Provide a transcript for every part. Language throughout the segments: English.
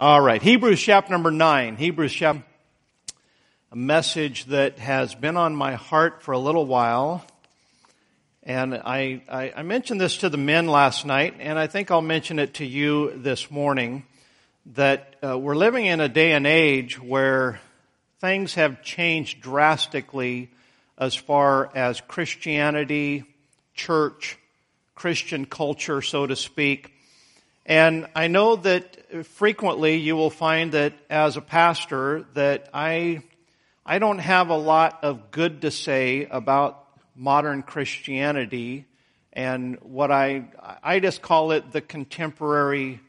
All right, Hebrews chapter number nine. Hebrews chapter, a message that has been on my heart for a little while. And I, I, I, mentioned this to the men last night, and I think I'll mention it to you this morning, that uh, we're living in a day and age where things have changed drastically as far as Christianity, church, Christian culture, so to speak. And I know that frequently you will find that as a pastor that I, I don't have a lot of good to say about modern Christianity and what I, I just call it the contemporary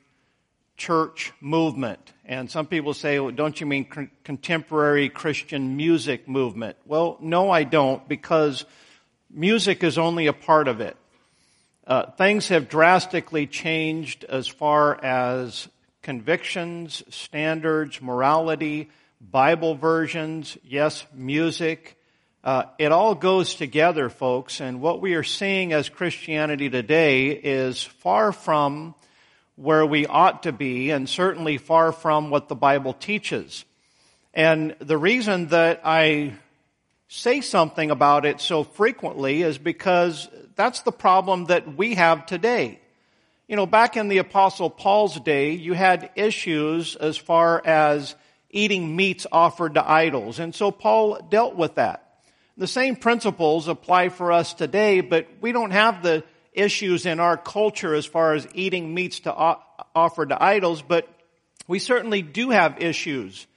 church movement. And some people say, well, don't you mean contemporary Christian music movement? Well, no, I don't because music is only a part of it. Uh, things have drastically changed as far as convictions, standards, morality, Bible versions, yes, music. Uh, it all goes together, folks, and what we are seeing as Christianity today is far from where we ought to be, and certainly far from what the Bible teaches. And the reason that I say something about it so frequently is because that's the problem that we have today. You know, back in the apostle Paul's day, you had issues as far as eating meats offered to idols. And so Paul dealt with that. The same principles apply for us today, but we don't have the issues in our culture as far as eating meats to offer to idols, but we certainly do have issues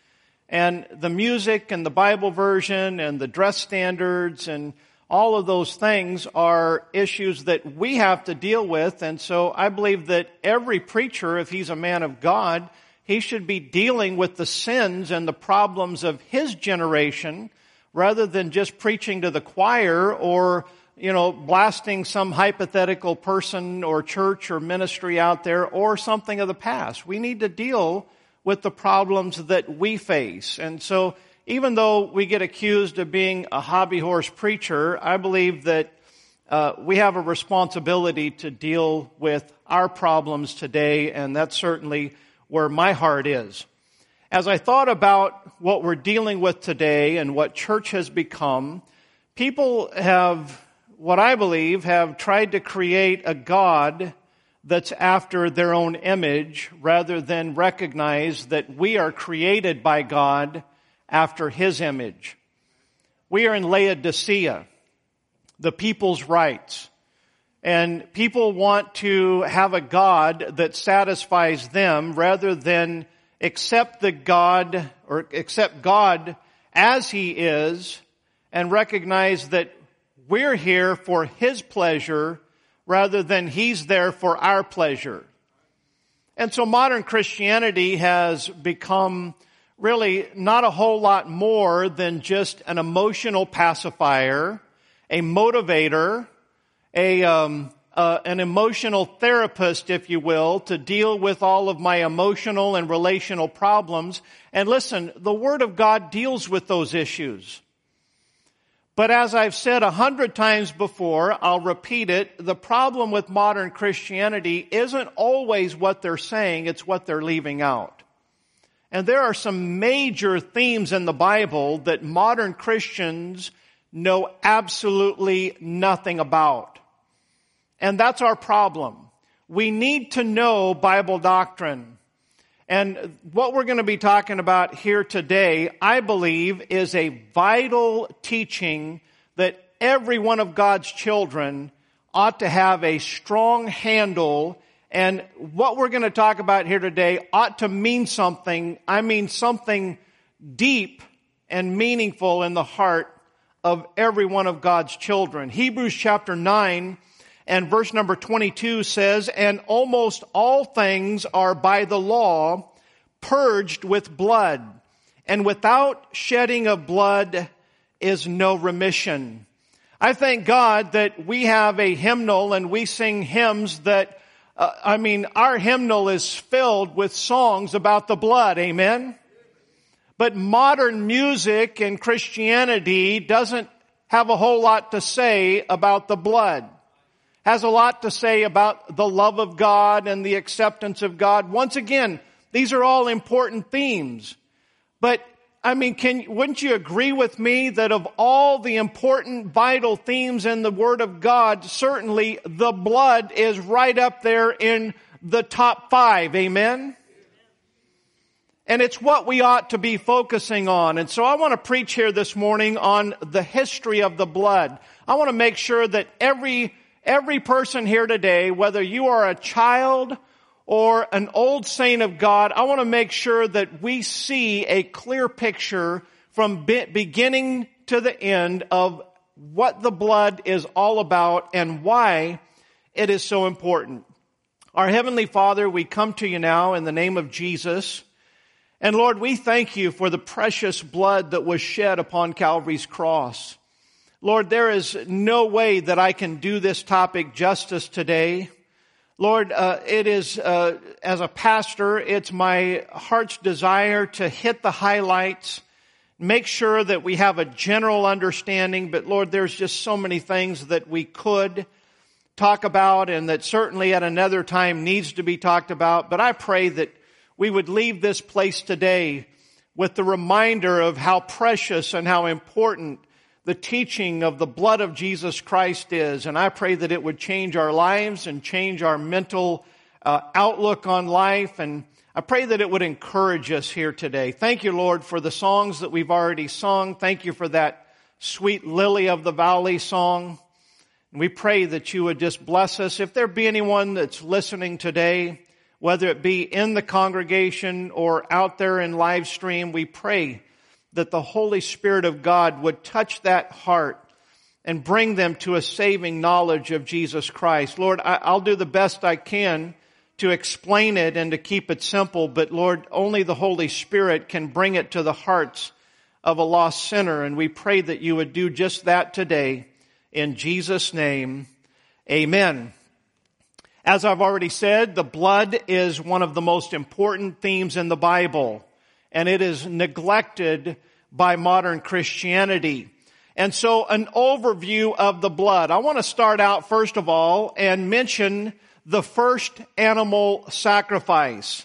and the music and the Bible version and the dress standards and all of those things are issues that we have to deal with. And so I believe that every preacher, if he's a man of God, he should be dealing with the sins and the problems of his generation rather than just preaching to the choir or, you know, blasting some hypothetical person or church or ministry out there or something of the past. We need to deal with the problems that we face. And so even though we get accused of being a hobby horse preacher, I believe that uh, we have a responsibility to deal with our problems today, and that's certainly where my heart is. As I thought about what we're dealing with today and what church has become, people have, what I believe, have tried to create a God that's after their own image rather than recognize that we are created by God after His image. We are in Laodicea, the people's rights. And people want to have a God that satisfies them rather than accept the God or accept God as He is and recognize that we're here for His pleasure rather than he's there for our pleasure. And so modern Christianity has become really not a whole lot more than just an emotional pacifier, a motivator, a, um, uh, an emotional therapist, if you will, to deal with all of my emotional and relational problems. And listen, the Word of God deals with those issues. But as I've said a hundred times before, I'll repeat it, the problem with modern Christianity isn't always what they're saying, it's what they're leaving out. And there are some major themes in the Bible that modern Christians know absolutely nothing about. And that's our problem. We need to know Bible doctrine. And what we're going to be talking about here today, I believe, is a vital teaching that every one of God's children ought to have a strong handle. And what we're going to talk about here today ought to mean something. I mean something deep and meaningful in the heart of every one of God's children. Hebrews chapter 9 and verse number 22 says, and almost all things are by the law purged with blood, and without shedding of blood is no remission. I thank God that we have a hymnal and we sing hymns that, uh, I mean, our hymnal is filled with songs about the blood. Amen. But modern music and Christianity doesn't have a whole lot to say about the blood has a lot to say about the love of God and the acceptance of God. Once again, These are all important themes. But I mean, can, wouldn't you agree with me that of all the important vital themes in the Word of God, certainly the blood is right up there in the top five. Amen? And it's what we ought to be focusing on. And so I want to preach here this morning on the history of the blood. I want to make sure that every, every person here today, whether you are a child or an old saint of God, I want to make sure that we see a clear picture from be- beginning to the end of what the blood is all about and why it is so important. Our Heavenly Father, we come to you now in the name of Jesus. And Lord, we thank you for the precious blood that was shed upon Calvary's cross. Lord, there is no way that I can do this topic justice today. Lord, uh, it is, uh, as a pastor, it's my heart's desire to hit the highlights, make sure that we have a general understanding, but Lord, there's just so many things that we could talk about and that certainly at another time needs to be talked about. But I pray that we would leave this place today with the reminder of how precious and how important the teaching of the blood of Jesus Christ is. And I pray that it would change our lives and change our mental uh, outlook on life. And I pray that it would encourage us here today. Thank you, Lord, for the songs that we've already sung. Thank you for that sweet lily of the valley song. And we pray that you would just bless us. If there be anyone that's listening today, whether it be in the congregation or out there in live stream, we pray that the Holy Spirit of God would touch that heart and bring them to a saving knowledge of Jesus Christ. Lord, I'll do the best I can to explain it and to keep it simple, but Lord, only the Holy Spirit can bring it to the hearts of a lost sinner, and we pray that you would do just that today. In Jesus' name, amen. As I've already said, the blood is one of the most important themes in the Bible and it is neglected by modern Christianity. And so an overview of the blood. I want to start out first of all and mention the first animal sacrifice.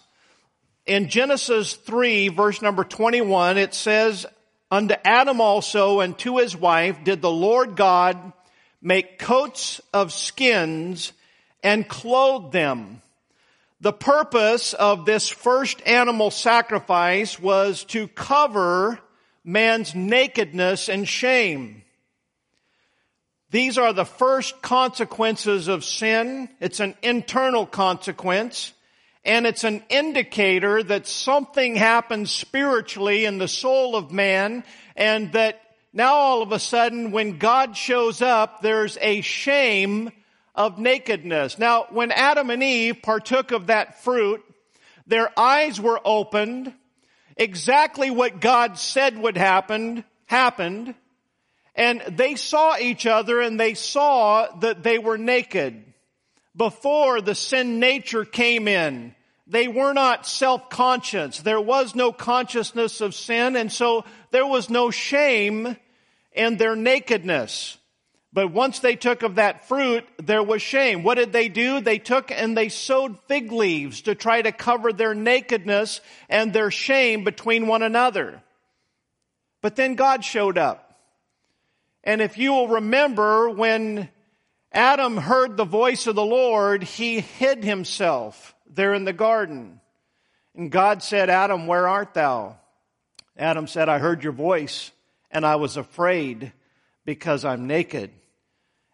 In Genesis 3 verse number 21, it says, Unto Adam also and to his wife did the Lord God make coats of skins and clothe them. The purpose of this first animal sacrifice was to cover man's nakedness and shame. These are the first consequences of sin. It's an internal consequence and it's an indicator that something happens spiritually in the soul of man and that now all of a sudden when God shows up, there's a shame of nakedness. Now, when Adam and Eve partook of that fruit, their eyes were opened. Exactly what God said would happen, happened. And they saw each other and they saw that they were naked. Before the sin nature came in, they were not self-conscious. There was no consciousness of sin and so there was no shame in their nakedness. But once they took of that fruit, there was shame. What did they do? They took and they sewed fig leaves to try to cover their nakedness and their shame between one another. But then God showed up. And if you will remember when Adam heard the voice of the Lord, he hid himself there in the garden. And God said, Adam, where art thou? Adam said, I heard your voice and I was afraid because I'm naked.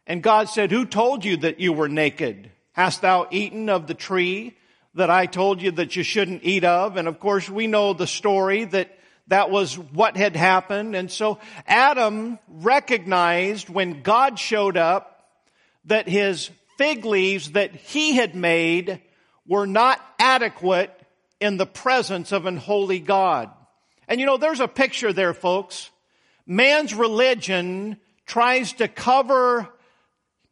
And God said, who told you that you were naked? Hast thou eaten of the tree that I told you that you shouldn't eat of? And of course we know the story that that was what had happened. And so Adam recognized when God showed up that his fig leaves that he had made were not adequate in the presence of an holy God. And you know, there's a picture there, folks. Man's religion tries to cover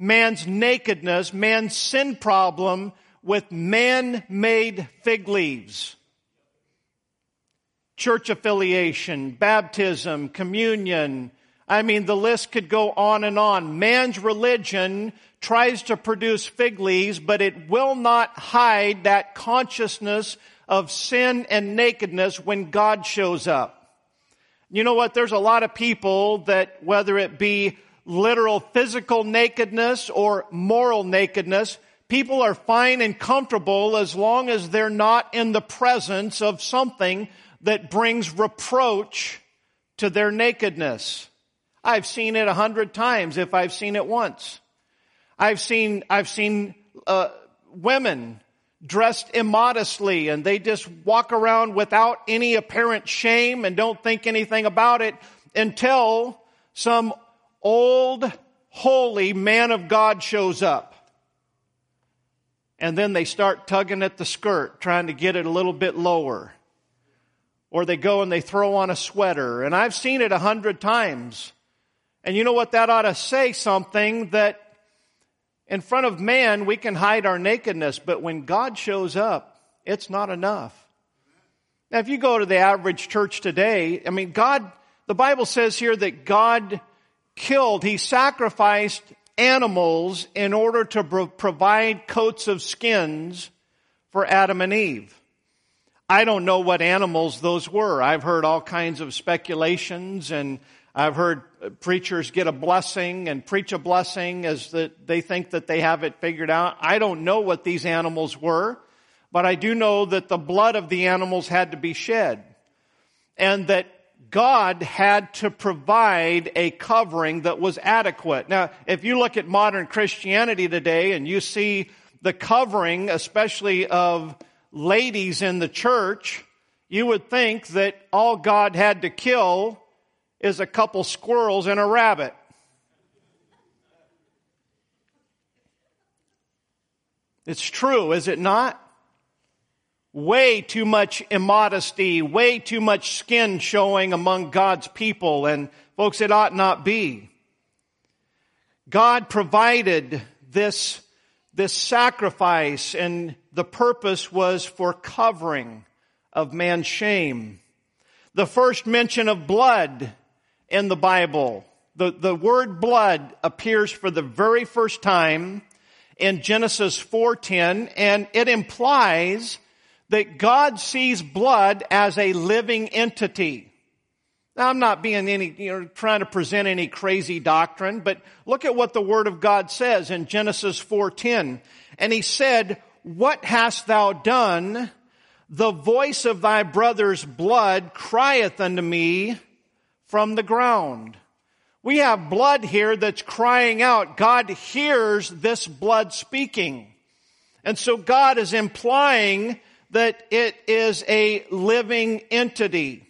man's nakedness, man's sin problem with man-made fig leaves. Church affiliation, baptism, communion. I mean, the list could go on and on. Man's religion tries to produce fig leaves, but it will not hide that consciousness of sin and nakedness when God shows up. You know what? There's a lot of people that, whether it be literal physical nakedness or moral nakedness, people are fine and comfortable as long as they're not in the presence of something that brings reproach to their nakedness. I've seen it a hundred times if I've seen it once. I've seen, I've seen, uh, women dressed immodestly and they just walk around without any apparent shame and don't think anything about it until some old, holy man of God shows up. And then they start tugging at the skirt, trying to get it a little bit lower. Or they go and they throw on a sweater. And I've seen it a hundred times. And you know what? That ought to say something that in front of man we can hide our nakedness, but when God shows up, it's not enough. Now, if you go to the average church today, I mean, God, the Bible says here that God killed, He sacrificed animals in order to pro- provide coats of skins for Adam and Eve. I don't know what animals those were. I've heard all kinds of speculations and I've heard uh, preachers get a blessing and preach a blessing as that they think that they have it figured out. I don't know what these animals were, but I do know that the blood of the animals had to be shed and that God had to provide a covering that was adequate. Now, if you look at modern Christianity today and you see the covering, especially of ladies in the church, you would think that all God had to kill is a couple squirrels and a rabbit. It's true, is it not? Way too much immodesty, way too much skin showing among God's people, and folks, it ought not be. God provided this, this sacrifice, and the purpose was for covering of man's shame. The first mention of blood in the Bible. The, the word blood appears for the very first time in Genesis 4.10 and it implies that God sees blood as a living entity. Now I'm not being any, you know, trying to present any crazy doctrine, but look at what the Word of God says in Genesis 4.10. And he said, what hast thou done? The voice of thy brother's blood crieth unto me from the ground. We have blood here that's crying out. God hears this blood speaking. And so God is implying that it is a living entity.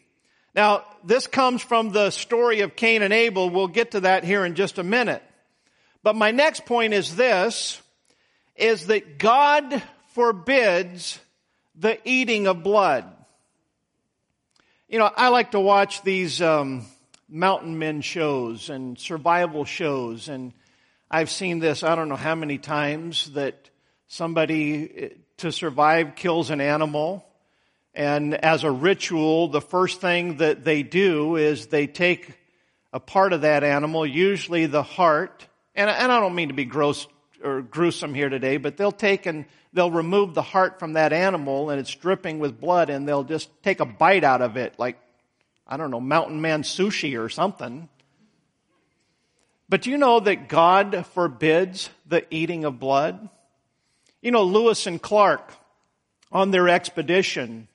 Now, this comes from the story of Cain and Abel. We'll get to that here in just a minute. But my next point is this, is that God forbids the eating of blood. You know, I like to watch these um, mountain men shows and survival shows, and I've seen this I don't know how many times that somebody to survive kills an animal, and as a ritual, the first thing that they do is they take a part of that animal, usually the heart, and, I don't mean to be gross or gruesome here today, but they'll take and they'll remove the heart from that animal and it's dripping with blood and they'll just take a bite out of it, like, I don't know, mountain man sushi or something. But do you know that God forbids the eating of blood? You know, Lewis and Clark, on their expedition,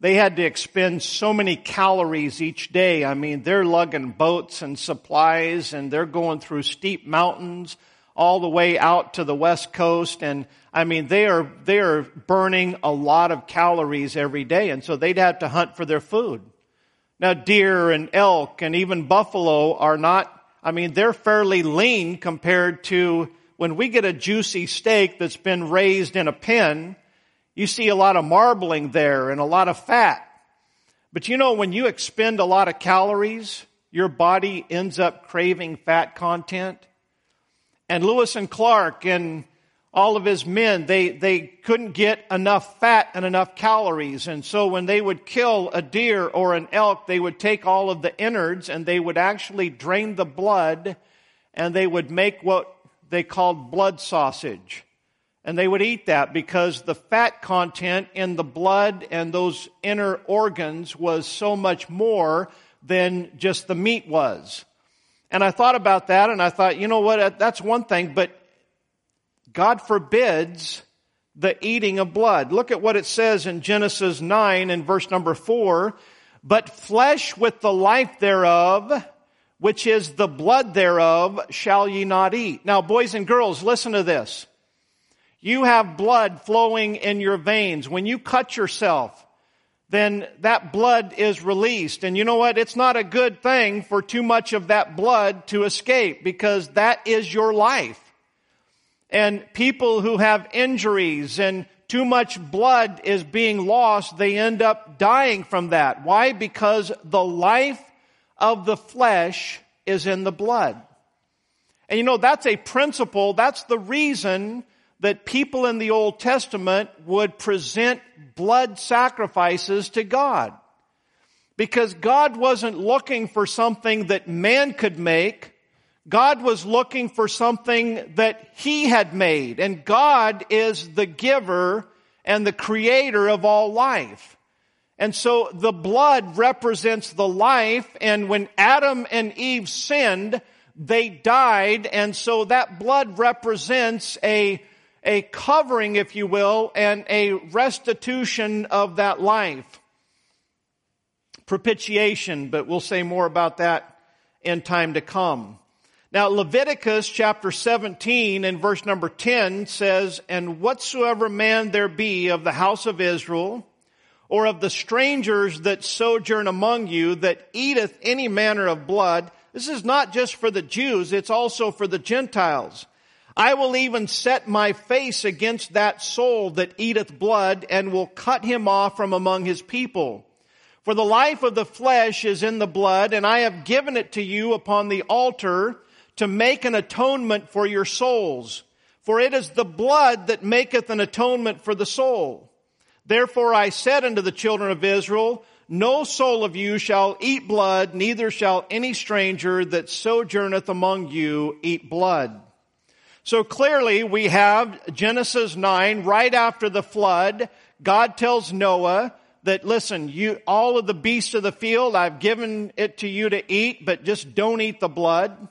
they had to expend so many calories each day. I mean, they're lugging boats and supplies and they're going through steep mountains all the way out to the west coast. And I mean, they are, they are burning a lot of calories every day. And so they'd have to hunt for their food. Now deer and elk and even buffalo are not, I mean, they're fairly lean compared to when we get a juicy steak that's been raised in a pen, you see a lot of marbling there and a lot of fat. But you know, when you expend a lot of calories, your body ends up craving fat content. And Lewis and Clark and all of his men, they, they couldn't get enough fat and enough calories. And so when they would kill a deer or an elk, they would take all of the innards and they would actually drain the blood and they would make what they called blood sausage. And they would eat that because the fat content in the blood and those inner organs was so much more than just the meat was. And I thought about that and I thought, you know what, that's one thing, but God forbids the eating of blood. Look at what it says in Genesis 9 and verse number 4. But flesh with the life thereof, which is the blood thereof, shall ye not eat. Now, boys and girls, listen to this. You have blood flowing in your veins. When you cut yourself, then that blood is released. And you know what? It's not a good thing for too much of that blood to escape because that is your life. And people who have injuries and too much blood is being lost, they end up dying from that. Why? Because the life of the flesh is in the blood. And you know, that's a principle, that's the reason that people in the Old Testament would present blood sacrifices to God. Because God wasn't looking for something that man could make. God was looking for something that He had made. And God is the giver and the creator of all life. And so the blood represents the life. And when Adam and Eve sinned, they died. And so that blood represents a a covering, if you will, and a restitution of that life. Propitiation, but we'll say more about that in time to come. Now, Leviticus chapter 17 and verse number 10 says, And whatsoever man there be of the house of Israel, or of the strangers that sojourn among you, that eateth any manner of blood, this is not just for the Jews, it's also for the Gentiles. I will even set my face against that soul that eateth blood and will cut him off from among his people. For the life of the flesh is in the blood and I have given it to you upon the altar to make an atonement for your souls. For it is the blood that maketh an atonement for the soul. Therefore I said unto the children of Israel, no soul of you shall eat blood, neither shall any stranger that sojourneth among you eat blood. So clearly we have Genesis 9, right after the flood, God tells Noah that, listen, you, all of the beasts of the field, I've given it to you to eat, but just don't eat the blood.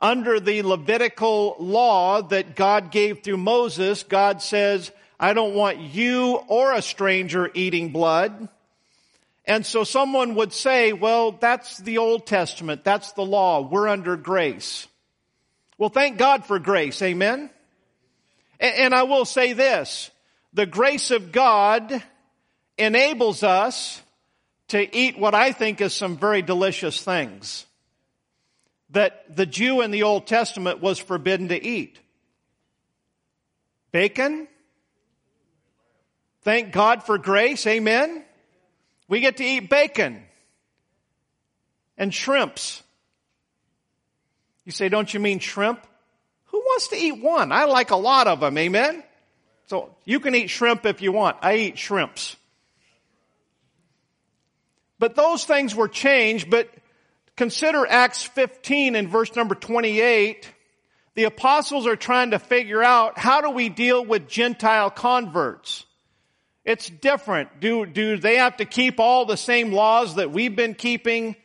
Under the Levitical law that God gave through Moses, God says, I don't want you or a stranger eating blood. And so someone would say, well, that's the Old Testament. That's the law. We're under grace. Well, thank God for grace. Amen. And I will say this. The grace of God enables us to eat what I think is some very delicious things that the Jew in the Old Testament was forbidden to eat. Bacon. Thank God for grace. Amen. We get to eat bacon and shrimps. You say, don't you mean shrimp? Who wants to eat one? I like a lot of them, amen? So you can eat shrimp if you want. I eat shrimps. But those things were changed, but consider Acts 15 and verse number 28. The apostles are trying to figure out how do we deal with Gentile converts? It's different. Do, do they have to keep all the same laws that we've been keeping?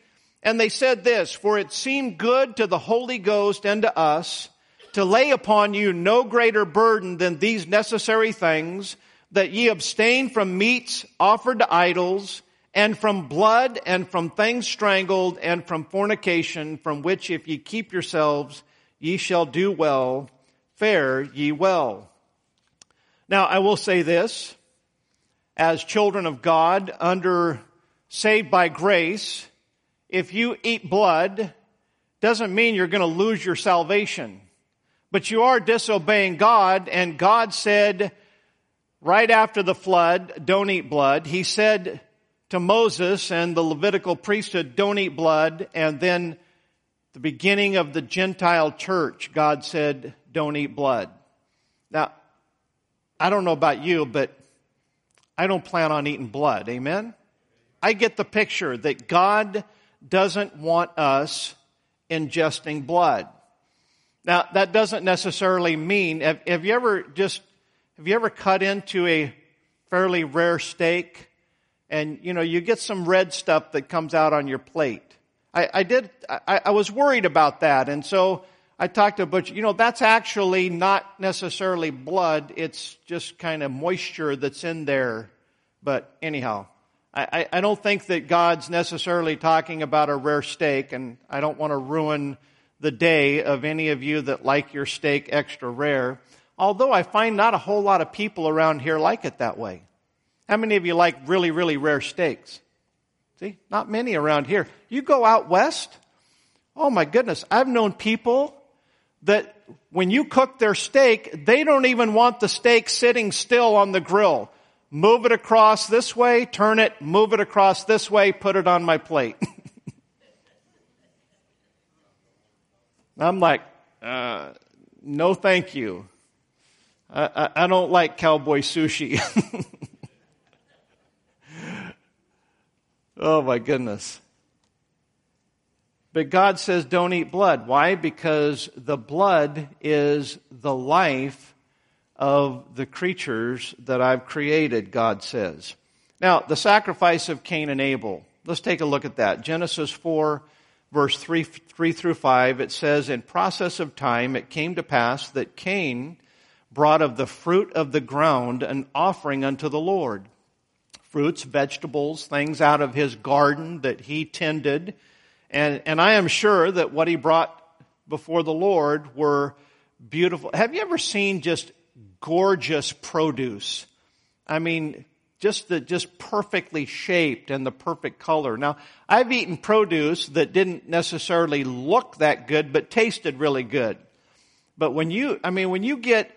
And they said this, for it seemed good to the Holy Ghost and to us to lay upon you no greater burden than these necessary things, that ye abstain from meats offered to idols, and from blood, and from things strangled, and from fornication, from which if ye keep yourselves, ye shall do well, fare ye well. Now I will say this, as children of God, under saved by grace, if you eat blood, doesn't mean you're going to lose your salvation. But you are disobeying God, and God said, right after the flood, don't eat blood. He said to Moses and the Levitical priesthood, don't eat blood. And then the beginning of the Gentile church, God said, don't eat blood. Now, I don't know about you, but I don't plan on eating blood. Amen? I get the picture that God doesn't want us ingesting blood. Now, that doesn't necessarily mean, have, have, you ever just have you ever cut into a fairly rare steak and, you know, you get some red stuff that comes out on your plate? I, I did, I, I, was worried about that. And so I talked to a butcher, you know, that's actually not necessarily blood. It's just kind of moisture that's in there. But anyhow, I, I don't think that God's necessarily talking about a rare steak, and I don't want to ruin the day of any of you that like your steak extra rare. Although I find not a whole lot of people around here like it that way. How many of you like really, really rare steaks? See, not many around here. You go out west, oh my goodness, I've known people that when you cook their steak, they don't even want the steak sitting still on the grill move it across this way, turn it, move it across this way, put it on my plate. I'm like, uh, no thank you. I, I, I don't like cowboy sushi. oh my goodness. But God says don't eat blood. Why? Because the blood is the life of the creatures that I've created, God says. Now, the sacrifice of Cain and Abel. Let's take a look at that. Genesis 4, verse 3, 3 through 5, it says, In process of time it came to pass that Cain brought of the fruit of the ground an offering unto the Lord. Fruits, vegetables, things out of his garden that he tended. And, and I am sure that what he brought before the Lord were beautiful. Have you ever seen just gorgeous produce. I mean, just the, just perfectly shaped and the perfect color. Now, I've eaten produce that didn't necessarily look that good, but tasted really good. But when you, I mean, when you get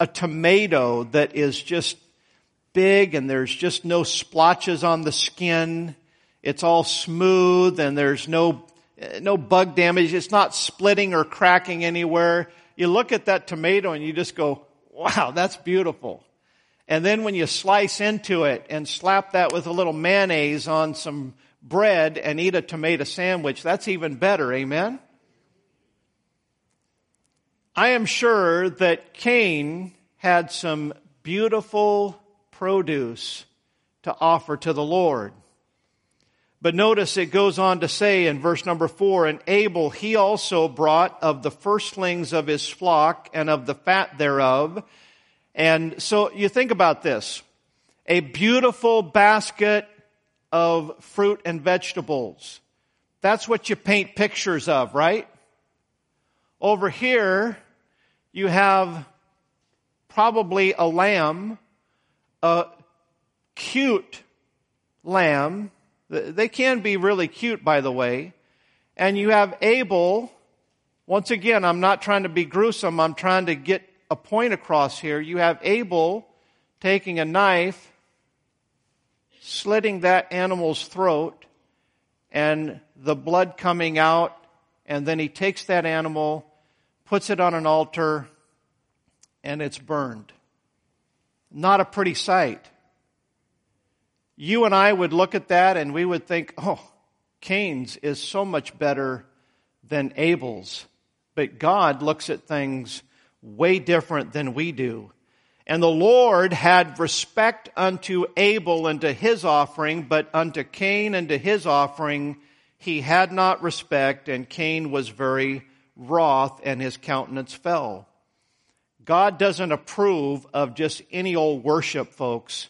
a tomato that is just big and there's just no splotches on the skin, it's all smooth and there's no, no bug damage, it's not splitting or cracking anywhere. You look at that tomato and you just go, wow, that's beautiful. And then when you slice into it and slap that with a little mayonnaise on some bread and eat a tomato sandwich, that's even better. Amen? I am sure that Cain had some beautiful produce to offer to the Lord. But notice it goes on to say in verse number four, and Abel he also brought of the firstlings of his flock and of the fat thereof. And so you think about this. A beautiful basket of fruit and vegetables. That's what you paint pictures of, right? Over here, you have probably a lamb, a cute lamb, they can be really cute, by the way. And you have Abel. Once again, I'm not trying to be gruesome. I'm trying to get a point across here. You have Abel taking a knife, slitting that animal's throat, and the blood coming out. And then he takes that animal, puts it on an altar, and it's burned. Not a pretty sight you and I would look at that and we would think, oh, Cain's is so much better than Abel's. But God looks at things way different than we do. And the Lord had respect unto Abel and to his offering, but unto Cain and to his offering he had not respect, and Cain was very wroth, and his countenance fell. God doesn't approve of just any old worship, folks.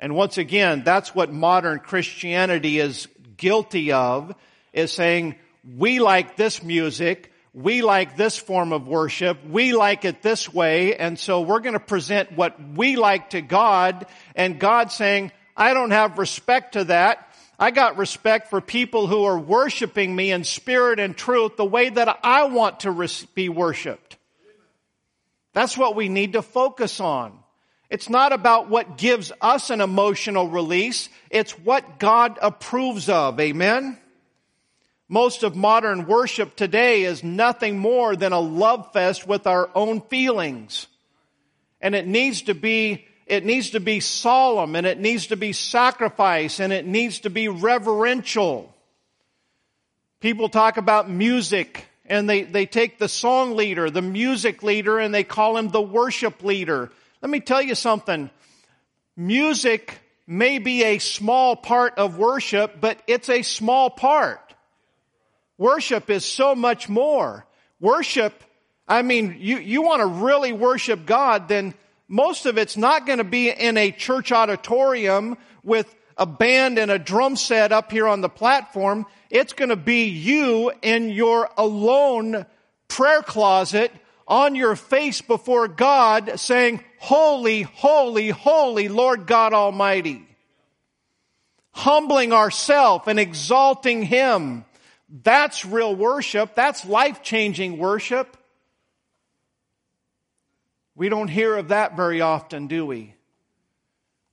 And once again, that's what modern Christianity is guilty of, is saying, we like this music, we like this form of worship, we like it this way, and so we're to present what we like to God, and God saying, I don't have respect to that. I got respect for people who are worshiping me in spirit and truth the way that I want to be worshiped. That's what we need to focus on. It's not about what gives us an emotional release. It's what God approves of. Amen? Most of modern worship today is nothing more than a love fest with our own feelings. And it needs to be, it needs to be solemn and it needs to be sacrifice and it needs to be reverential. People talk about music and they, they take the song leader, the music leader, and they call him the worship leader. Let me tell you something. Music may be a small part of worship, but it's a small part. Worship is so much more. Worship, I mean, you, you want to really worship God, then most of it's not going to be in a church auditorium with a band and a drum set up here on the platform. It's going to be you in your alone prayer closet on your face before God saying, Holy, holy, holy Lord God Almighty. Humbling ourselves and exalting Him. That's real worship. That's life changing worship. We don't hear of that very often, do we?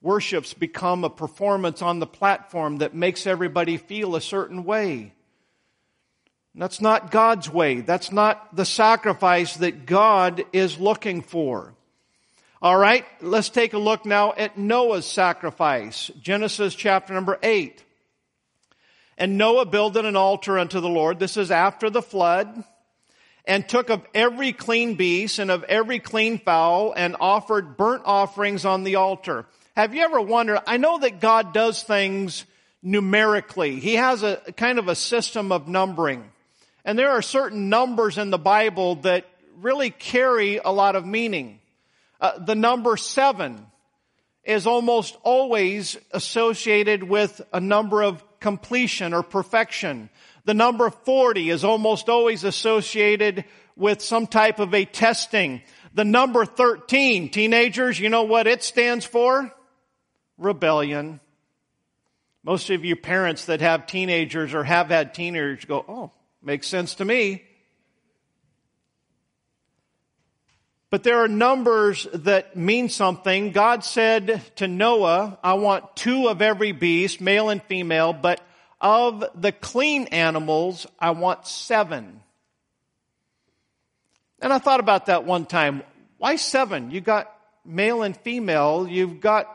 Worship's become a performance on the platform that makes everybody feel a certain way. That's not God's way. That's not the sacrifice that God is looking for. All right, let's take a look now at Noah's sacrifice. Genesis chapter number 8. And Noah builded an altar unto the Lord. This is after the flood. And took of every clean beast and of every clean fowl and offered burnt offerings on the altar. Have you ever wondered? I know that God does things numerically. He has a kind of a system of numbering. And there are certain numbers in the Bible that really carry a lot of meaning. Uh, the number seven is almost always associated with a number of completion or perfection. The number 40 is almost always associated with some type of a testing. The number 13, teenagers, you know what it stands for? Rebellion. Most of you parents that have teenagers or have had teenagers go, oh, makes sense to me. But there are numbers that mean something. God said to Noah, I want two of every beast, male and female, but of the clean animals, I want seven. And I thought about that one time. Why seven? You got male and female. You've got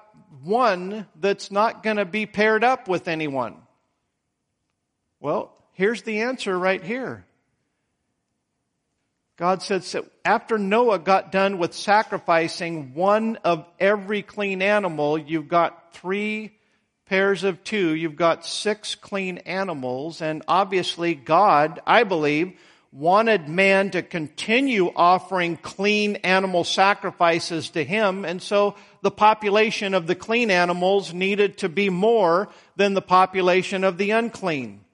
one that's not going to be paired up with anyone. Well, here's the answer right here. God said, so after Noah got done with sacrificing one of every clean animal, you've got three pairs of two, you've got six clean animals, and obviously God, I believe, wanted man to continue offering clean animal sacrifices to him, and so the population of the clean animals needed to be more than the population of the unclean.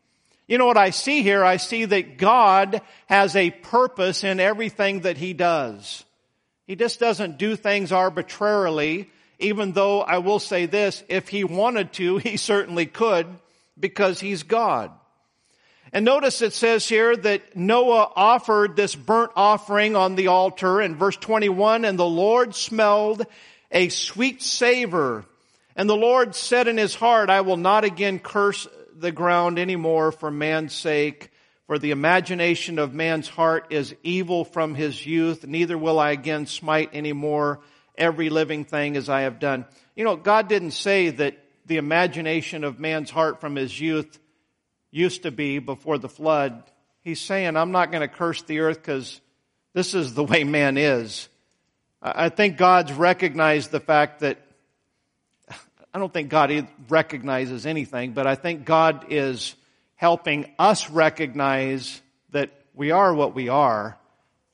You know what I see here? I see that God has a purpose in everything that He does. He just doesn't do things arbitrarily, even though I will say this, if He wanted to, He certainly could, because He's God. And notice it says here that Noah offered this burnt offering on the altar in verse 21, and the Lord smelled a sweet savor. And the Lord said in his heart, I will not again curse the ground anymore for man's sake. For the imagination of man's heart is evil from his youth. Neither will I again smite anymore every living thing as I have done. You know, God didn't say that the imagination of man's heart from his youth used to be before the flood. He's saying, I'm not going to curse the earth because this is the way man is. I think God's recognized the fact that I don't think God recognizes anything, but I think God is helping us recognize that we are what we are.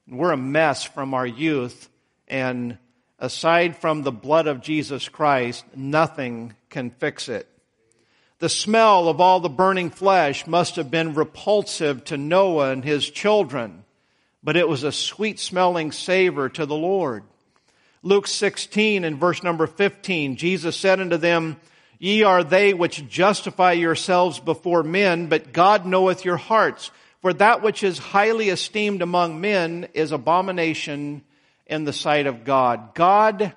We're a mess from our youth, and aside from the blood of Jesus Christ, nothing can fix it. The smell of all the burning flesh must have been repulsive to Noah and his children, but it was a sweet smelling savor to the Lord. Luke 16 and verse number 15, Jesus said unto them, Ye are they which justify yourselves before men, but God knoweth your hearts. For that which is highly esteemed among men is abomination in the sight of God. God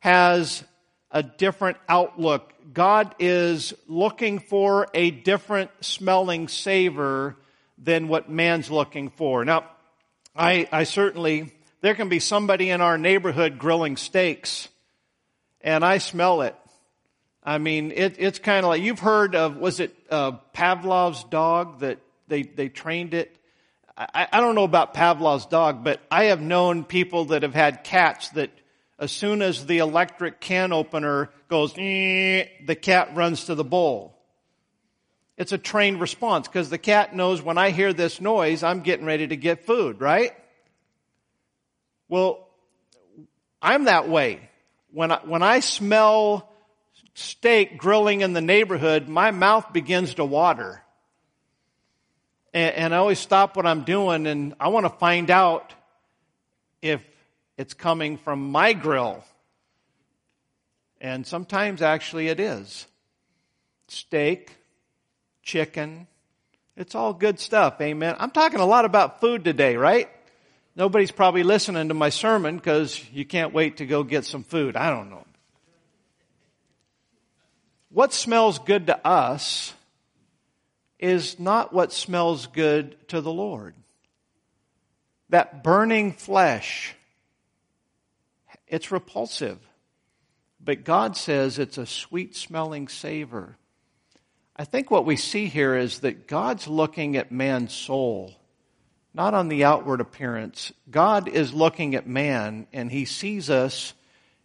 has a different outlook. God is looking for a different smelling savor than what man's looking for. Now, I, I certainly there can be somebody in our neighborhood grilling steaks, and I smell it. I mean, it, it's kind of like you've heard of was it uh, Pavlov's dog that they they trained it. I, I don't know about Pavlov's dog, but I have known people that have had cats that As soon as the electric can opener goes, the cat runs to the bowl. It's a trained response because the cat knows when I hear this noise, I'm getting ready to get food, right? Well, I'm that way. When I, when I smell steak grilling in the neighborhood, my mouth begins to water. And, and I always stop what I'm doing and I want to find out if it's coming from my grill. And sometimes actually it is. Steak, chicken, it's all good stuff. Amen. I'm talking a lot about food today, right? Nobody's probably listening to my sermon because you can't wait to go get some food. I don't know. What smells good to us is not what smells good to the Lord. That burning flesh, it's repulsive. But God says it's a sweet smelling savor. I think what we see here is that God's looking at man's soul not on the outward appearance. God is looking at man and he sees us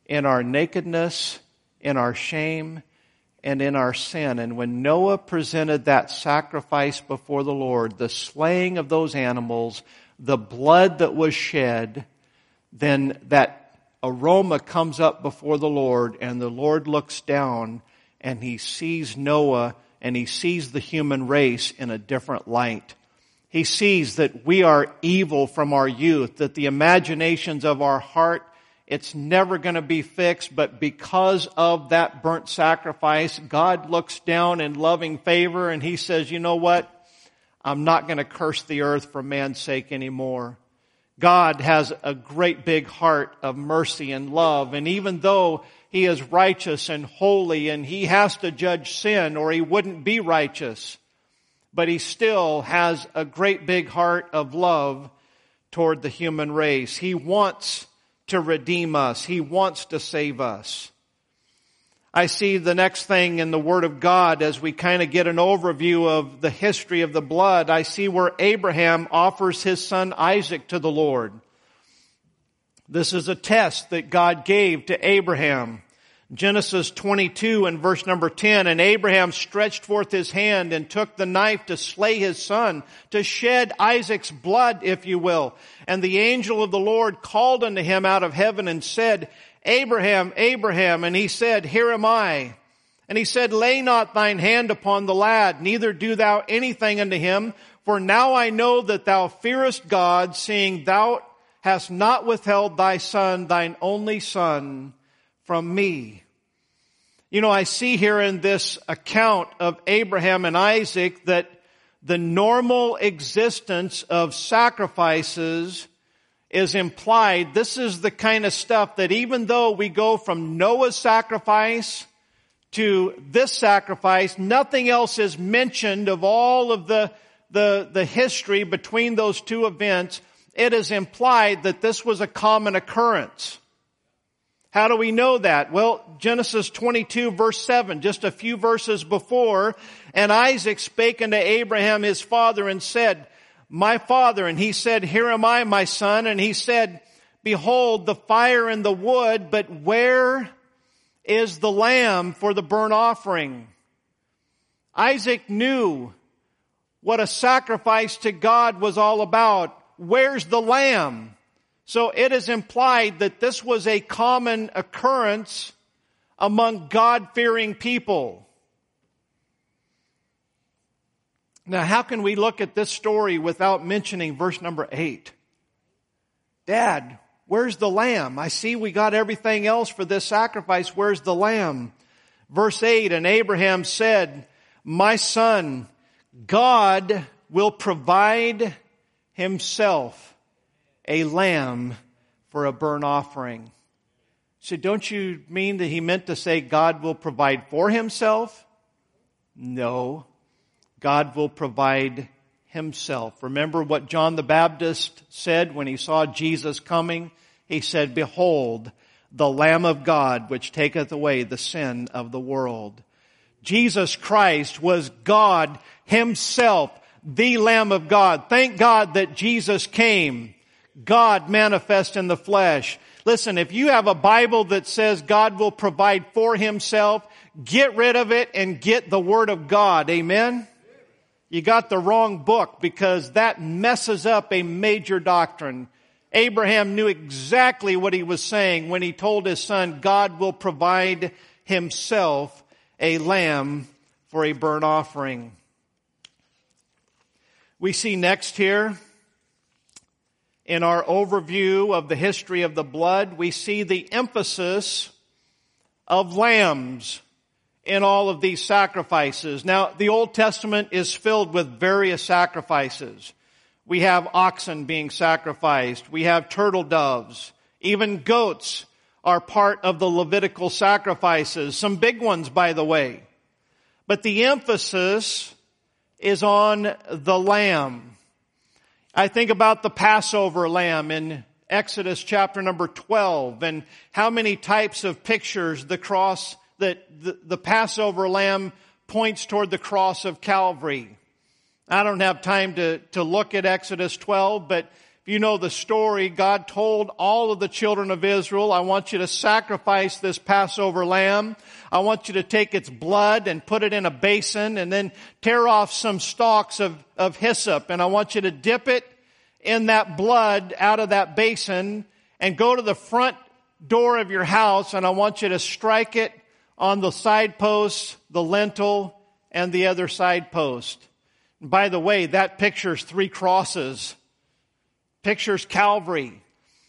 in our nakedness, in our shame, and in our sin. And when Noah presented that sacrifice before the Lord, the slaying of those animals, the blood that was shed, then that aroma comes up before the Lord and the Lord looks down and he sees Noah and he sees the human race in a different light. He sees that we are evil from our youth, that the imaginations of our heart, it's never going to be fixed, but because of that burnt sacrifice, God looks down in loving favor and He says, you know what? I'm not going to curse the earth for man's sake anymore. God has a great big heart of mercy and love, and even though He is righteous and holy and He has to judge sin or He wouldn't be righteous, but he still has a great big heart of love toward the human race. He wants to redeem us. He wants to save us. I see the next thing in the Word of God as we kind of get an overview of the history of the blood. I see where Abraham offers his son Isaac to the Lord. This is a test that God gave to Abraham. Genesis 22 and verse number 10, and Abraham stretched forth his hand and took the knife to slay his son, to shed Isaac's blood, if you will. And the angel of the Lord called unto him out of heaven and said, Abraham, Abraham, and he said, Here am I. And he said, Lay not thine hand upon the lad, neither do thou anything unto him, for now I know that thou fearest God, seeing thou hast not withheld thy son, thine only son, from me. You know, I see here in this account of Abraham and Isaac that the normal existence of sacrifices is implied. This is the kind of stuff that even though we go from Noah's sacrifice to this sacrifice, nothing else is mentioned of all of the, the, the history between those two events. It is implied that this was a common occurrence. How do we know that? Well, Genesis 22 verse 7, just a few verses before, and Isaac spake unto Abraham his father and said, my father, and he said, here am I, my son, and he said, behold the fire and the wood, but where is the lamb for the burnt offering? Isaac knew what a sacrifice to God was all about. Where's the lamb? So it is implied that this was a common occurrence among God-fearing people. Now, how can we look at this story without mentioning verse number eight? Dad, where's the lamb? I see we got everything else for this sacrifice. Where's the lamb? Verse eight, and Abraham said, my son, God will provide himself a lamb for a burnt offering. So don't you mean that he meant to say God will provide for himself? No. God will provide himself. Remember what John the Baptist said when he saw Jesus coming? He said, behold, the Lamb of God which taketh away the sin of the world. Jesus Christ was God himself, the Lamb of God. Thank God that Jesus came God manifest in the flesh. Listen, if you have a Bible that says God will provide for himself, get rid of it and get the Word of God. Amen? You got the wrong book because that messes up a major doctrine. Abraham knew exactly what he was saying when he told his son, God will provide himself a lamb for a burnt offering. We see next here in our overview of the history of the blood, we see the emphasis of lambs in all of these sacrifices. Now, the Old Testament is filled with various sacrifices. We have oxen being sacrificed. We have turtle doves. Even goats are part of the Levitical sacrifices. Some big ones, by the way. But the emphasis is on the lamb. I think about the Passover lamb in Exodus chapter number 12 and how many types of pictures the cross that the, the Passover lamb points toward the cross of Calvary. I don't have time to, to look at Exodus 12, but if you know the story, God told all of the children of Israel, I want you to sacrifice this Passover lamb. I want you to take its blood and put it in a basin and then tear off some stalks of, of hyssop and I want you to dip it in that blood out of that basin and go to the front door of your house and I want you to strike it on the side post, the lintel, and the other side post. By the way, that pictures three crosses, pictures Calvary.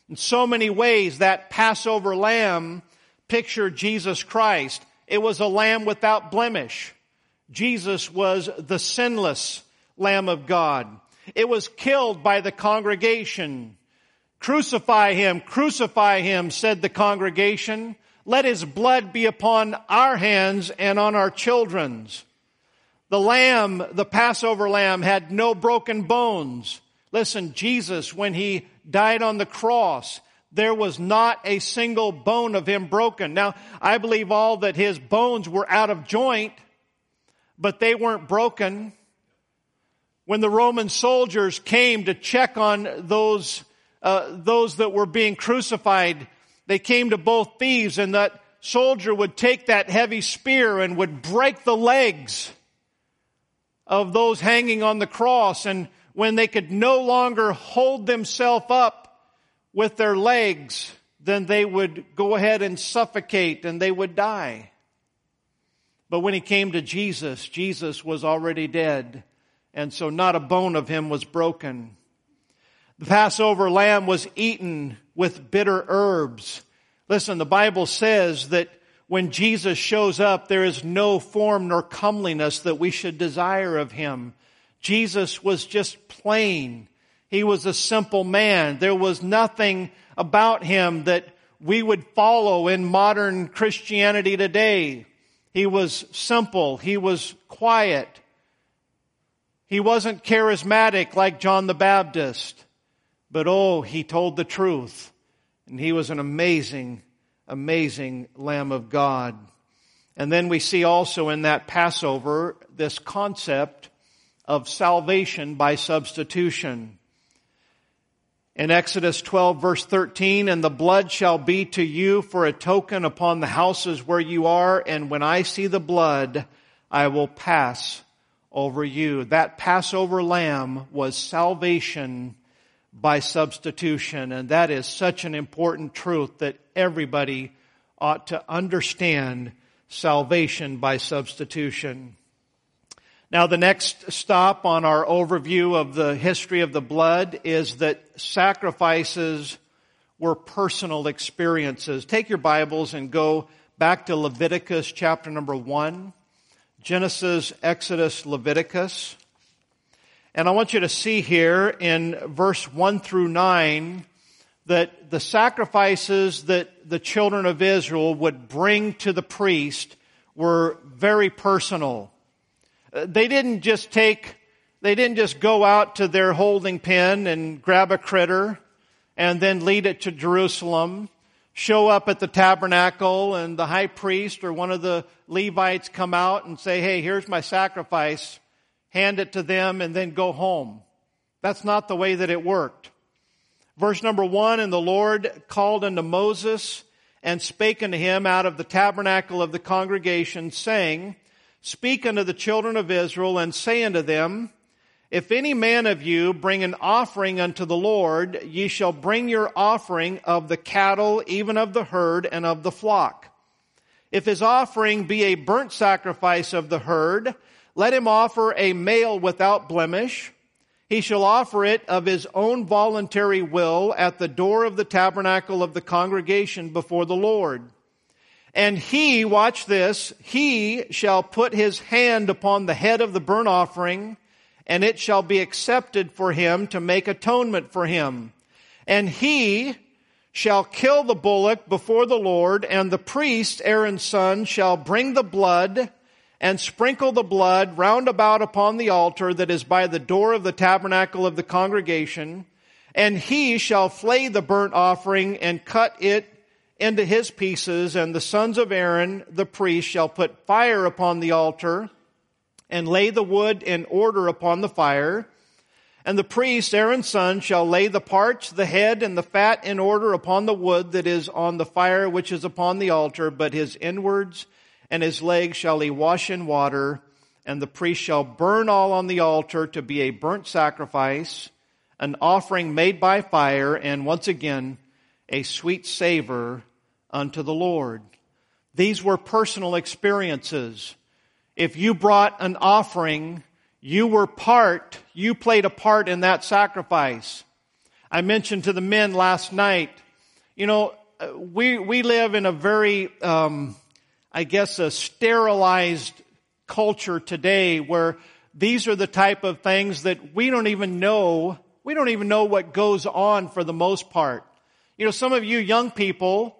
In so many ways, that Passover lamb pictured Jesus Christ. It was a lamb without blemish. Jesus was the sinless Lamb of God. It was killed by the congregation. Crucify him, crucify him, said the congregation. Let his blood be upon our hands and on our children's. The lamb, the Passover lamb had no broken bones. Listen, Jesus, when he died on the cross, there was not a single bone of him broken. Now, I believe all that his bones were out of joint, but they weren't broken. When the Roman soldiers came to check on those, uh, those that were being crucified, they came to both thieves and that soldier would take that heavy spear and would break the legs of those hanging on the cross. And when they could no longer hold themselves up with their legs, then they would go ahead and suffocate and they would die. But when he came to Jesus, Jesus was already dead. And so not a bone of him was broken. The Passover lamb was eaten with bitter herbs. Listen, the Bible says that when Jesus shows up, there is no form nor comeliness that we should desire of him. Jesus was just plain. He was a simple man. There was nothing about him that we would follow in modern Christianity today. He was simple. He was quiet. He wasn't charismatic like John the Baptist. But oh, he told the truth. And he was an amazing, amazing Lamb of God. And then we see also in that Passover this concept of salvation by substitution. In Exodus 12 verse 13, and the blood shall be to you for a token upon the houses where you are, and when I see the blood, I will pass over you. That Passover lamb was salvation by substitution. And that is such an important truth that everybody ought to understand salvation by substitution. Now the next stop on our overview of the history of the blood is that sacrifices were personal experiences. Take your Bibles and go back to Leviticus chapter number one. Genesis, Exodus, Leviticus. And I want you to see here in verse 1 through 9 that the sacrifices that the children of Israel would bring to the priest were very personal. Uh, they didn't just take, they didn't just go out to their holding pen and grab a critter and then lead it to Jerusalem, show up at the tabernacle and the high priest or one of the Levites come out and say, hey, here's my sacrifice hand it to them, and then go home. That's not the way that it worked. Verse number one, and the Lord called unto Moses and spake unto him out of the tabernacle of the congregation, saying, Speak unto the children of Israel and say unto them, If any man of you bring an offering unto the Lord, ye shall bring your offering of the cattle, even of the herd and of the flock. If his offering be a burnt sacrifice of the herd, let him offer a male without blemish. He shall offer it of his own voluntary will at the door of the tabernacle of the congregation before the Lord. And he, watch this, he shall put his hand upon the head of the burnt offering, and it shall be accepted for him to make atonement for him. And he shall kill the bullock before the Lord, and the priest, Aaron's son, shall bring the blood and sprinkle the blood round about upon the altar that is by the door of the tabernacle of the congregation, and he shall flay the burnt offering and cut it into his pieces, and the sons of Aaron, the priest, shall put fire upon the altar and lay the wood in order upon the fire. And the priest, Aaron's son, shall lay the parts, the head, and the fat in order upon the wood that is on the fire which is upon the altar, but his inwards and his legs shall he wash in water, and the priest shall burn all on the altar to be a burnt sacrifice, an offering made by fire, and once again, a sweet savor unto the Lord. These were personal experiences. If you brought an offering, you were part, you played a part in that sacrifice. I mentioned to the men last night, you know, we, we live in a very, um, I guess, a sterilized culture today where these are the type of things that we don't even know, we don't even know what goes on for the most part. You know, some of you young people,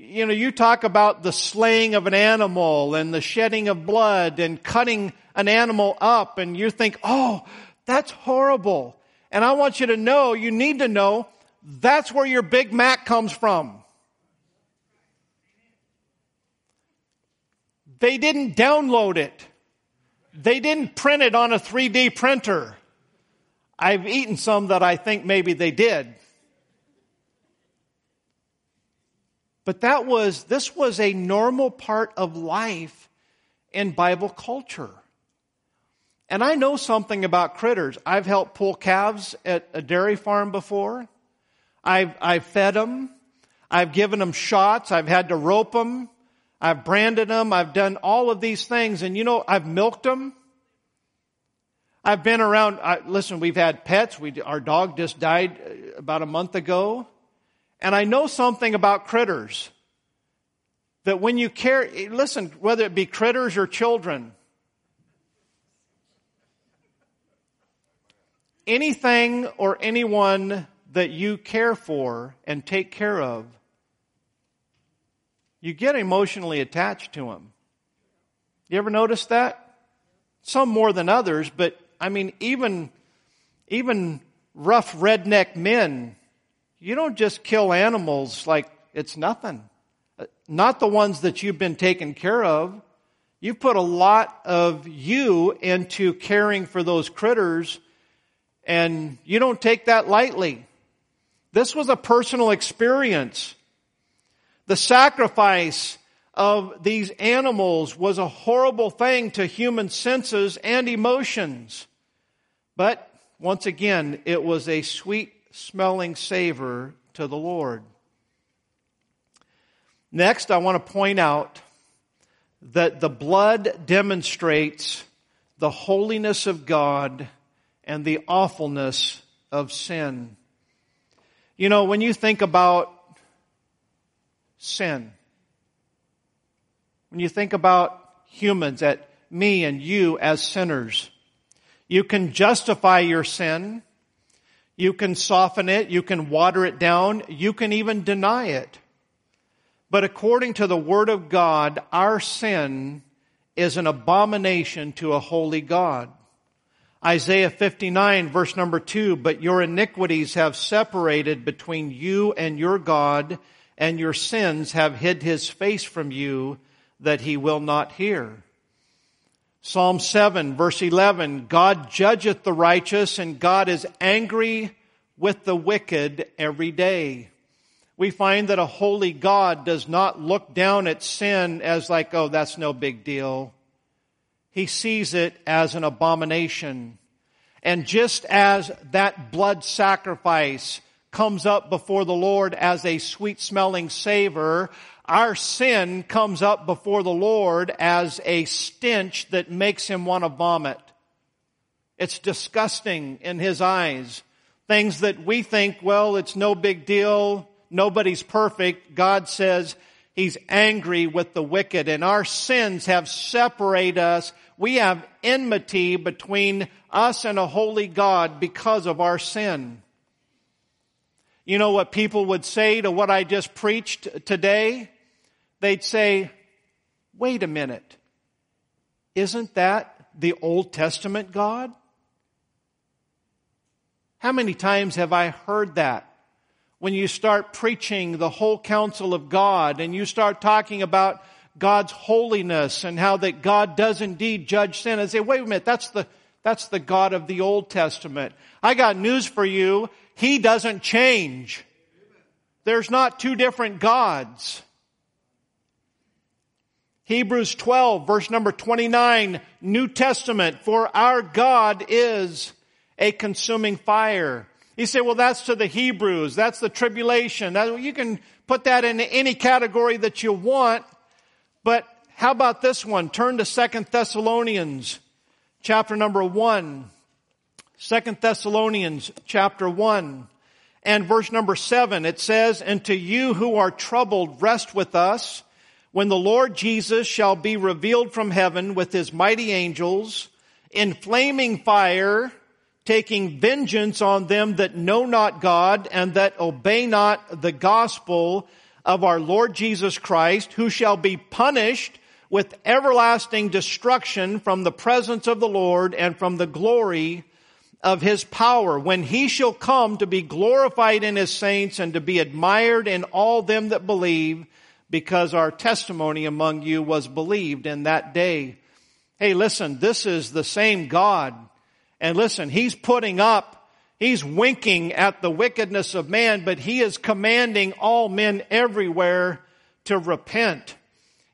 you know, you talk about the slaying of an animal and the shedding of blood and cutting an animal up and you think, oh, that's horrible. And I want you to know, you need to know, that's where your Big Mac comes from. They didn't download it. They didn't print it on a 3D printer. I've eaten some that I think maybe they did. But that was, this was a normal part of life in Bible culture. And I know something about critters. I've helped pull calves at a dairy farm before. I've, I've fed them. I've given them shots. I've had to rope them. I've branded them. I've done all of these things. And you know, I've milked them. I've been around, I, listen, we've had pets. We, our dog just died uh, about a month ago. And I know something about critters. That when you care, listen, whether it be critters or children, anything or anyone that you care for and take care of you get emotionally attached to them. You ever notice that? Some more than others, but I mean, even, even rough redneck men, you don't just kill animals like it's nothing. Uh, not the ones that you've been taken care of. You've put a lot of you into caring for those critters and you don't take that lightly. This was a personal experience. The sacrifice of these animals was a horrible thing to human senses and emotions. But once again, it was a sweet smelling savor to the Lord. Next, I want to point out that the blood demonstrates the holiness of God and the awfulness of sin. You know, when you think about sin. When you think about humans, at me and you as sinners, you can justify your sin. You can soften it. You can water it down. You can even deny it. But according to the Word of God, our sin is an abomination to a holy God. Isaiah 59 verse number 2, but your iniquities have separated between you and your God and your sins have hid his face from you that he will not hear. Psalm 7 verse 11, God judgeth the righteous and God is angry with the wicked every day. We find that a holy God does not look down at sin as like, oh, that's no big deal. He sees it as an abomination. And just as that blood sacrifice comes up before the Lord as a sweet smelling savor, our sin comes up before the Lord as a stench that makes him want to vomit. It's disgusting in his eyes. Things that we think, well, it's no big deal. Nobody's perfect. God says he's angry with the wicked and our sins have separated us. We have enmity between us and a holy God because of our sin. You know what people would say to what I just preached today? They'd say, wait a minute. Isn't that the Old Testament God? How many times have I heard that? When you start preaching the whole counsel of God and you start talking about God's holiness and how that God does indeed judge sin, I say, wait a minute, that's the, that's the God of the Old Testament. I got news for you. He doesn't change. There's not two different gods. Hebrews 12 verse number 29, New Testament, for our God is a consuming fire. You say, well, that's to the Hebrews. That's the tribulation. That, you can put that in any category that you want. But how about this one? Turn to Second Thessalonians chapter number 1. 2 Thessalonians chapter 1 and verse number 7. It says, And to you who are troubled, rest with us when the Lord Jesus shall be revealed from heaven with his mighty angels in flaming fire taking vengeance on them that know not God and that obey not the gospel of our Lord Jesus Christ, who shall be punished with everlasting destruction from the presence of the Lord and from the glory of his power, when he shall come to be glorified in his saints and to be admired in all them that believe, because our testimony among you was believed in that day. Hey, listen, this is the same God and listen, he's putting up, he's winking at the wickedness of man, but he is commanding all men everywhere to repent.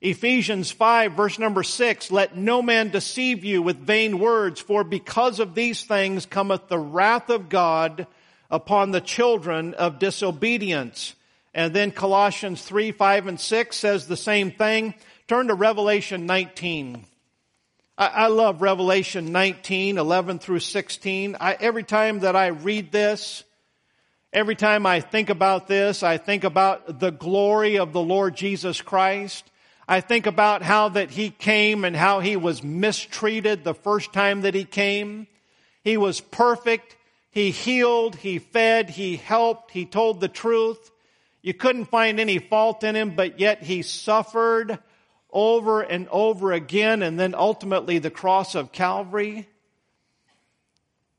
Ephesians 5 verse number 6, let no man deceive you with vain words, for because of these things cometh the wrath of God upon the children of disobedience. And then Colossians 3, 5, and 6 says the same thing. Turn to Revelation 19. I, I love Revelation 19, 11 through 16. I, every time that I read this, every time I think about this, I think about the glory of the Lord Jesus Christ. I think about how that he came and how he was mistreated the first time that he came. He was perfect. He healed. He fed. He helped. He told the truth. You couldn't find any fault in him, but yet he suffered over and over again, and then ultimately the cross of Calvary.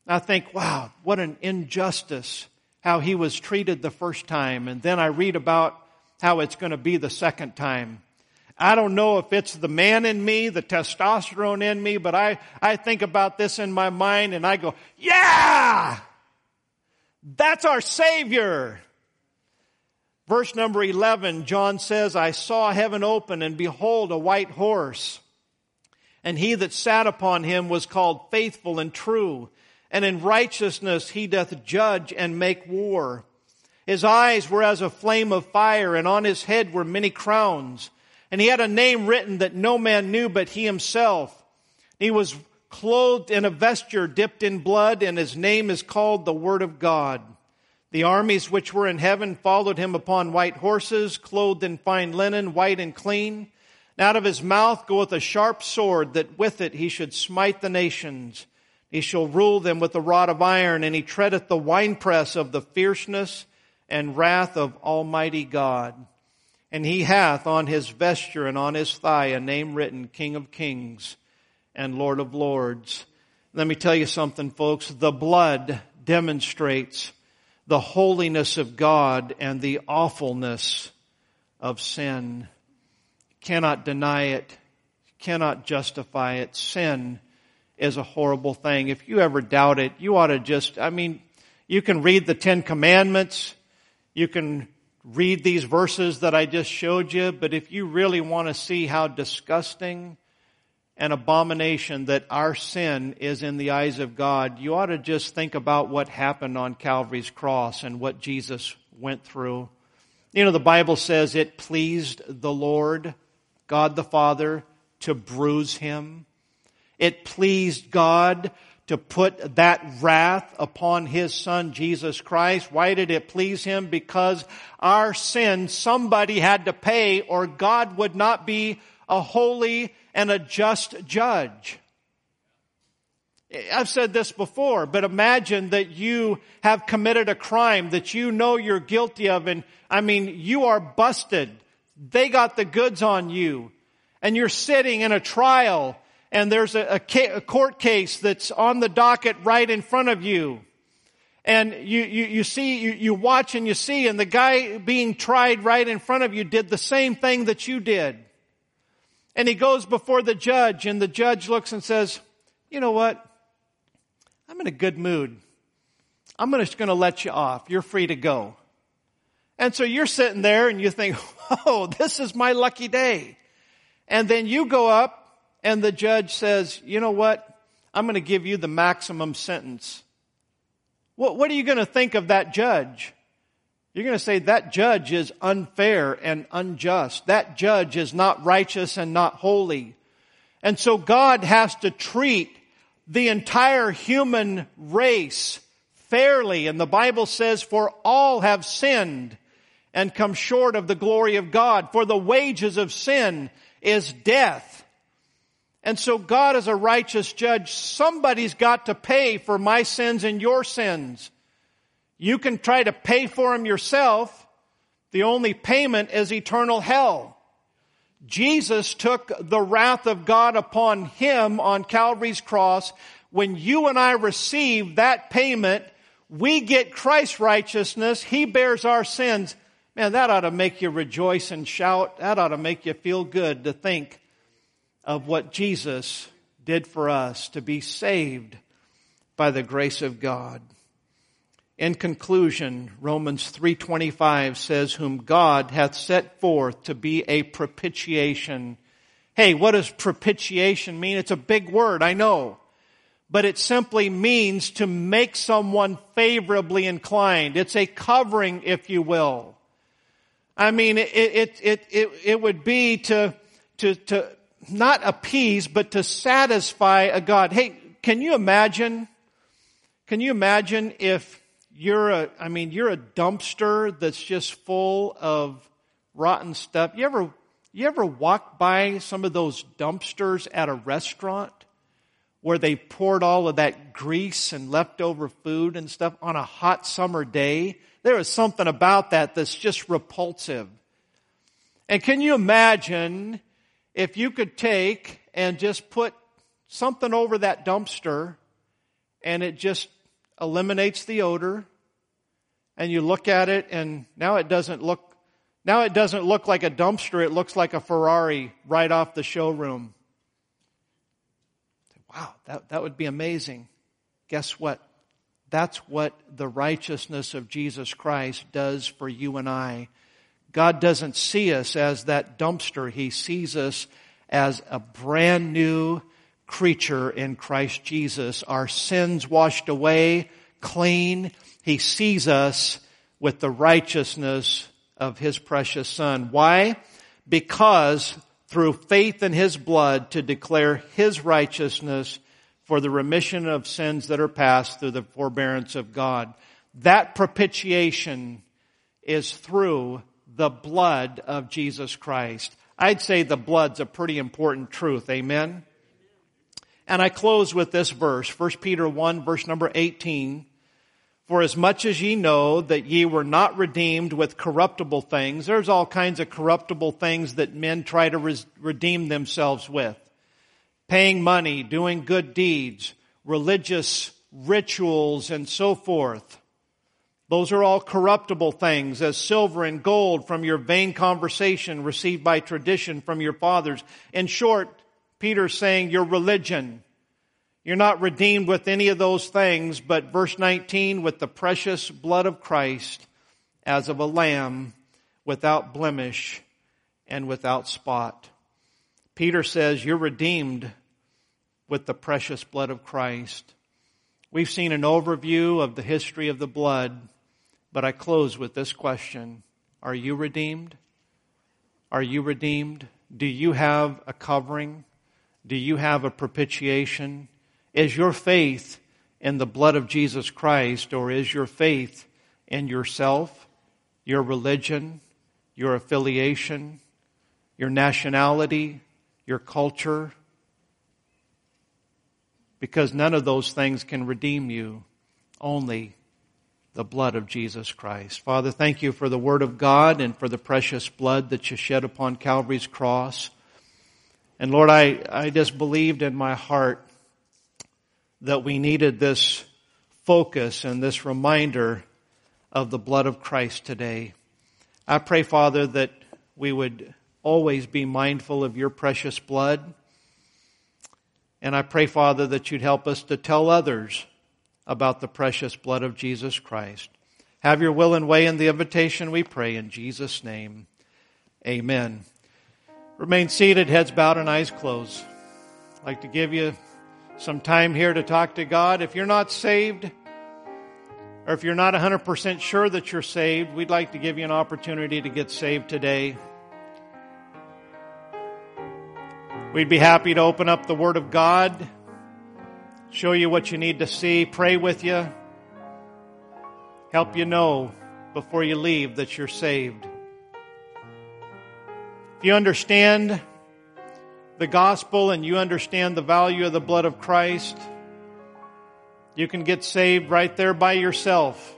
I think, wow, what an injustice how he was treated the first time. And then I read about how it's going to be the second time. I don't know if it's the man in me, the testosterone in me, but I, I think about this in my mind and I go, yeah! That's our Savior! Verse number 11, John says, I saw heaven open and behold a white horse. And he that sat upon him was called faithful and true. And in righteousness he doth judge and make war. His eyes were as a flame of fire and on his head were many crowns. And he had a name written that no man knew but he himself. He was clothed in a vesture dipped in blood and his name is called the Word of God. The armies which were in heaven followed him upon white horses, clothed in fine linen, white and clean. And out of his mouth goeth a sharp sword, that with it he should smite the nations. He shall rule them with a rod of iron, and he treadeth the winepress of the fierceness and wrath of Almighty God. And he hath on his vesture and on his thigh a name written, King of Kings and Lord of Lords. Let me tell you something, folks. The blood demonstrates the holiness of God and the awfulness of sin. Cannot deny it, cannot justify it. Sin is a horrible thing. If you ever doubt it, you ought to just, I mean, You can read the Ten Commandments. You can read these verses that I just showed you, but if you really want to see how disgusting and abomination that our sin is in the eyes of God, you ought to just think about what happened on Calvary's cross and what Jesus went through. You know, the Bible says it pleased the Lord, God the Father, to bruise him. It pleased God to put that wrath upon his son Jesus Christ. Why did it please him? Because our sin somebody had to pay or God would not be a holy and a just judge. I've said this before, but imagine that you have committed a crime that you know you're guilty of and I mean, you are busted. They got the goods on you and you're sitting in a trial and there's a, a, a, court case that's on the docket right in front of you. And you, you, you see, you, you watch and you see, and the guy being tried right in front of you did the same thing that you did. And he goes before the judge, and the judge looks and says, you know what? I'm in a good mood. I'm just going to let you off. You're free to go. And so you're sitting there and you think, oh, this is my lucky day. And then you go up and the judge says, you know what? I'm going to give you the maximum sentence. What, what are you going to think of that judge? You're going to say that judge is unfair and unjust. That judge is not righteous and not holy. And so God has to treat the entire human race fairly. And the Bible says, for all have sinned and come short of the glory of God. For the wages of sin is death. And so God is a righteous judge. Somebody's got to pay for my sins and your sins. You can try to pay for them yourself. The only payment is eternal hell. Jesus took the wrath of God upon him on Calvary's cross. When you and I receive that payment, we get Christ's righteousness. He bears our sins. Man, that ought to make you rejoice and shout. That ought to make you feel good to think of what Jesus did for us to be saved by the grace of God. In conclusion, Romans 3:25 says whom God hath set forth to be a propitiation. Hey, what does propitiation mean? It's a big word, I know. But it simply means to make someone favorably inclined. It's a covering, if you will. I mean, it, it, it, it, it would be to, to, to, not appease, but to satisfy a God. Hey, can you imagine? Can you imagine if you're a, I mean, you're a dumpster that's just full of rotten stuff. You ever, you ever walk by some of those dumpsters at a restaurant where they poured all of that grease and leftover food and stuff on a hot summer day? There is something about that that's just repulsive. And can you imagine if you could take and just put something over that dumpster and it just eliminates the odor and you look at it and now it doesn't look now it doesn't look like a dumpster it looks like a ferrari right off the showroom. Wow that, that would be amazing. Guess what? That's what the righteousness of jesus christ does for you and i. God doesn't see us as that dumpster. He sees us as a brand new creature in Christ Jesus. Our sins washed away, clean. He sees us with the righteousness of His precious Son. Why? Because through faith in His blood to declare His righteousness for the remission of sins that are past through the forbearance of God. That propitiation is through the blood of Jesus Christ. I'd say the blood's a pretty important truth. Amen. And I close with this verse, 1 Peter 1 verse number 18. For as much as ye know that ye were not redeemed with corruptible things, there's all kinds of corruptible things that men try to res- redeem themselves with. Paying money, doing good deeds, religious rituals, and so forth. Those are all corruptible things, as silver and gold from your vain conversation received by tradition from your fathers. In short, Peter's saying your religion, You're not redeemed with any of those things, but verse 19, with the precious blood of Christ as of a lamb without blemish and without spot. Peter says you're redeemed with the precious blood of Christ. We've seen an overview of the history of the blood, but I close with this question. Are you redeemed? Are you redeemed? Do you have a covering? Do you have a propitiation? Is your faith in the blood of Jesus Christ or is your faith in yourself, your religion, your affiliation, your nationality, your culture? Because none of those things can redeem you. Only the blood of Jesus Christ. Father, thank you for the Word of God and for the precious blood that you shed upon Calvary's cross. And Lord, I, I just believed in my heart that we needed this focus and this reminder of the blood of Christ today. I pray, Father, that we would always be mindful of your precious blood. And I pray, Father, that you'd help us to tell others about the precious blood of Jesus Christ. Have your will and way in the invitation, we pray in Jesus' name. Amen. Remain seated, heads bowed and eyes closed. I'd like to give you some time here to talk to God. If you're not saved, or if you're not 100% sure that you're saved, we'd like to give you an opportunity to get saved today. We'd be happy to open up the Word of God show you what you need to see, pray with you, help you know before you leave that you're saved. If you understand the gospel and you understand the value of the blood of Christ, you can get saved right there by yourself.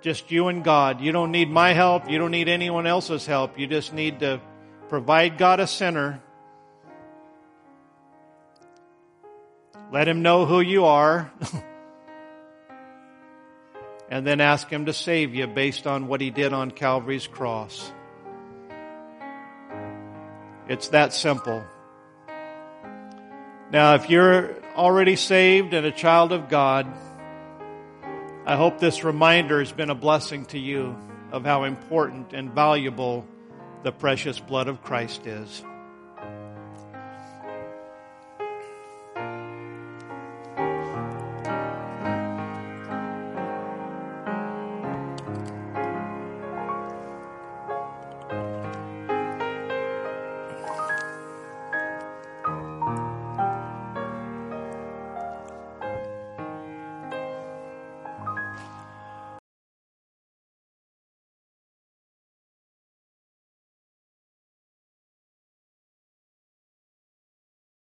Just you and God. You don't need my help. You don't need anyone else's help. You just need to provide God a sinner Let him know who you are. and then ask him to save you based on what he did on Calvary's cross. It's that simple. Now, if you're already saved and a child of God, I hope this reminder has been a blessing to you of how important and valuable the precious blood of Christ is.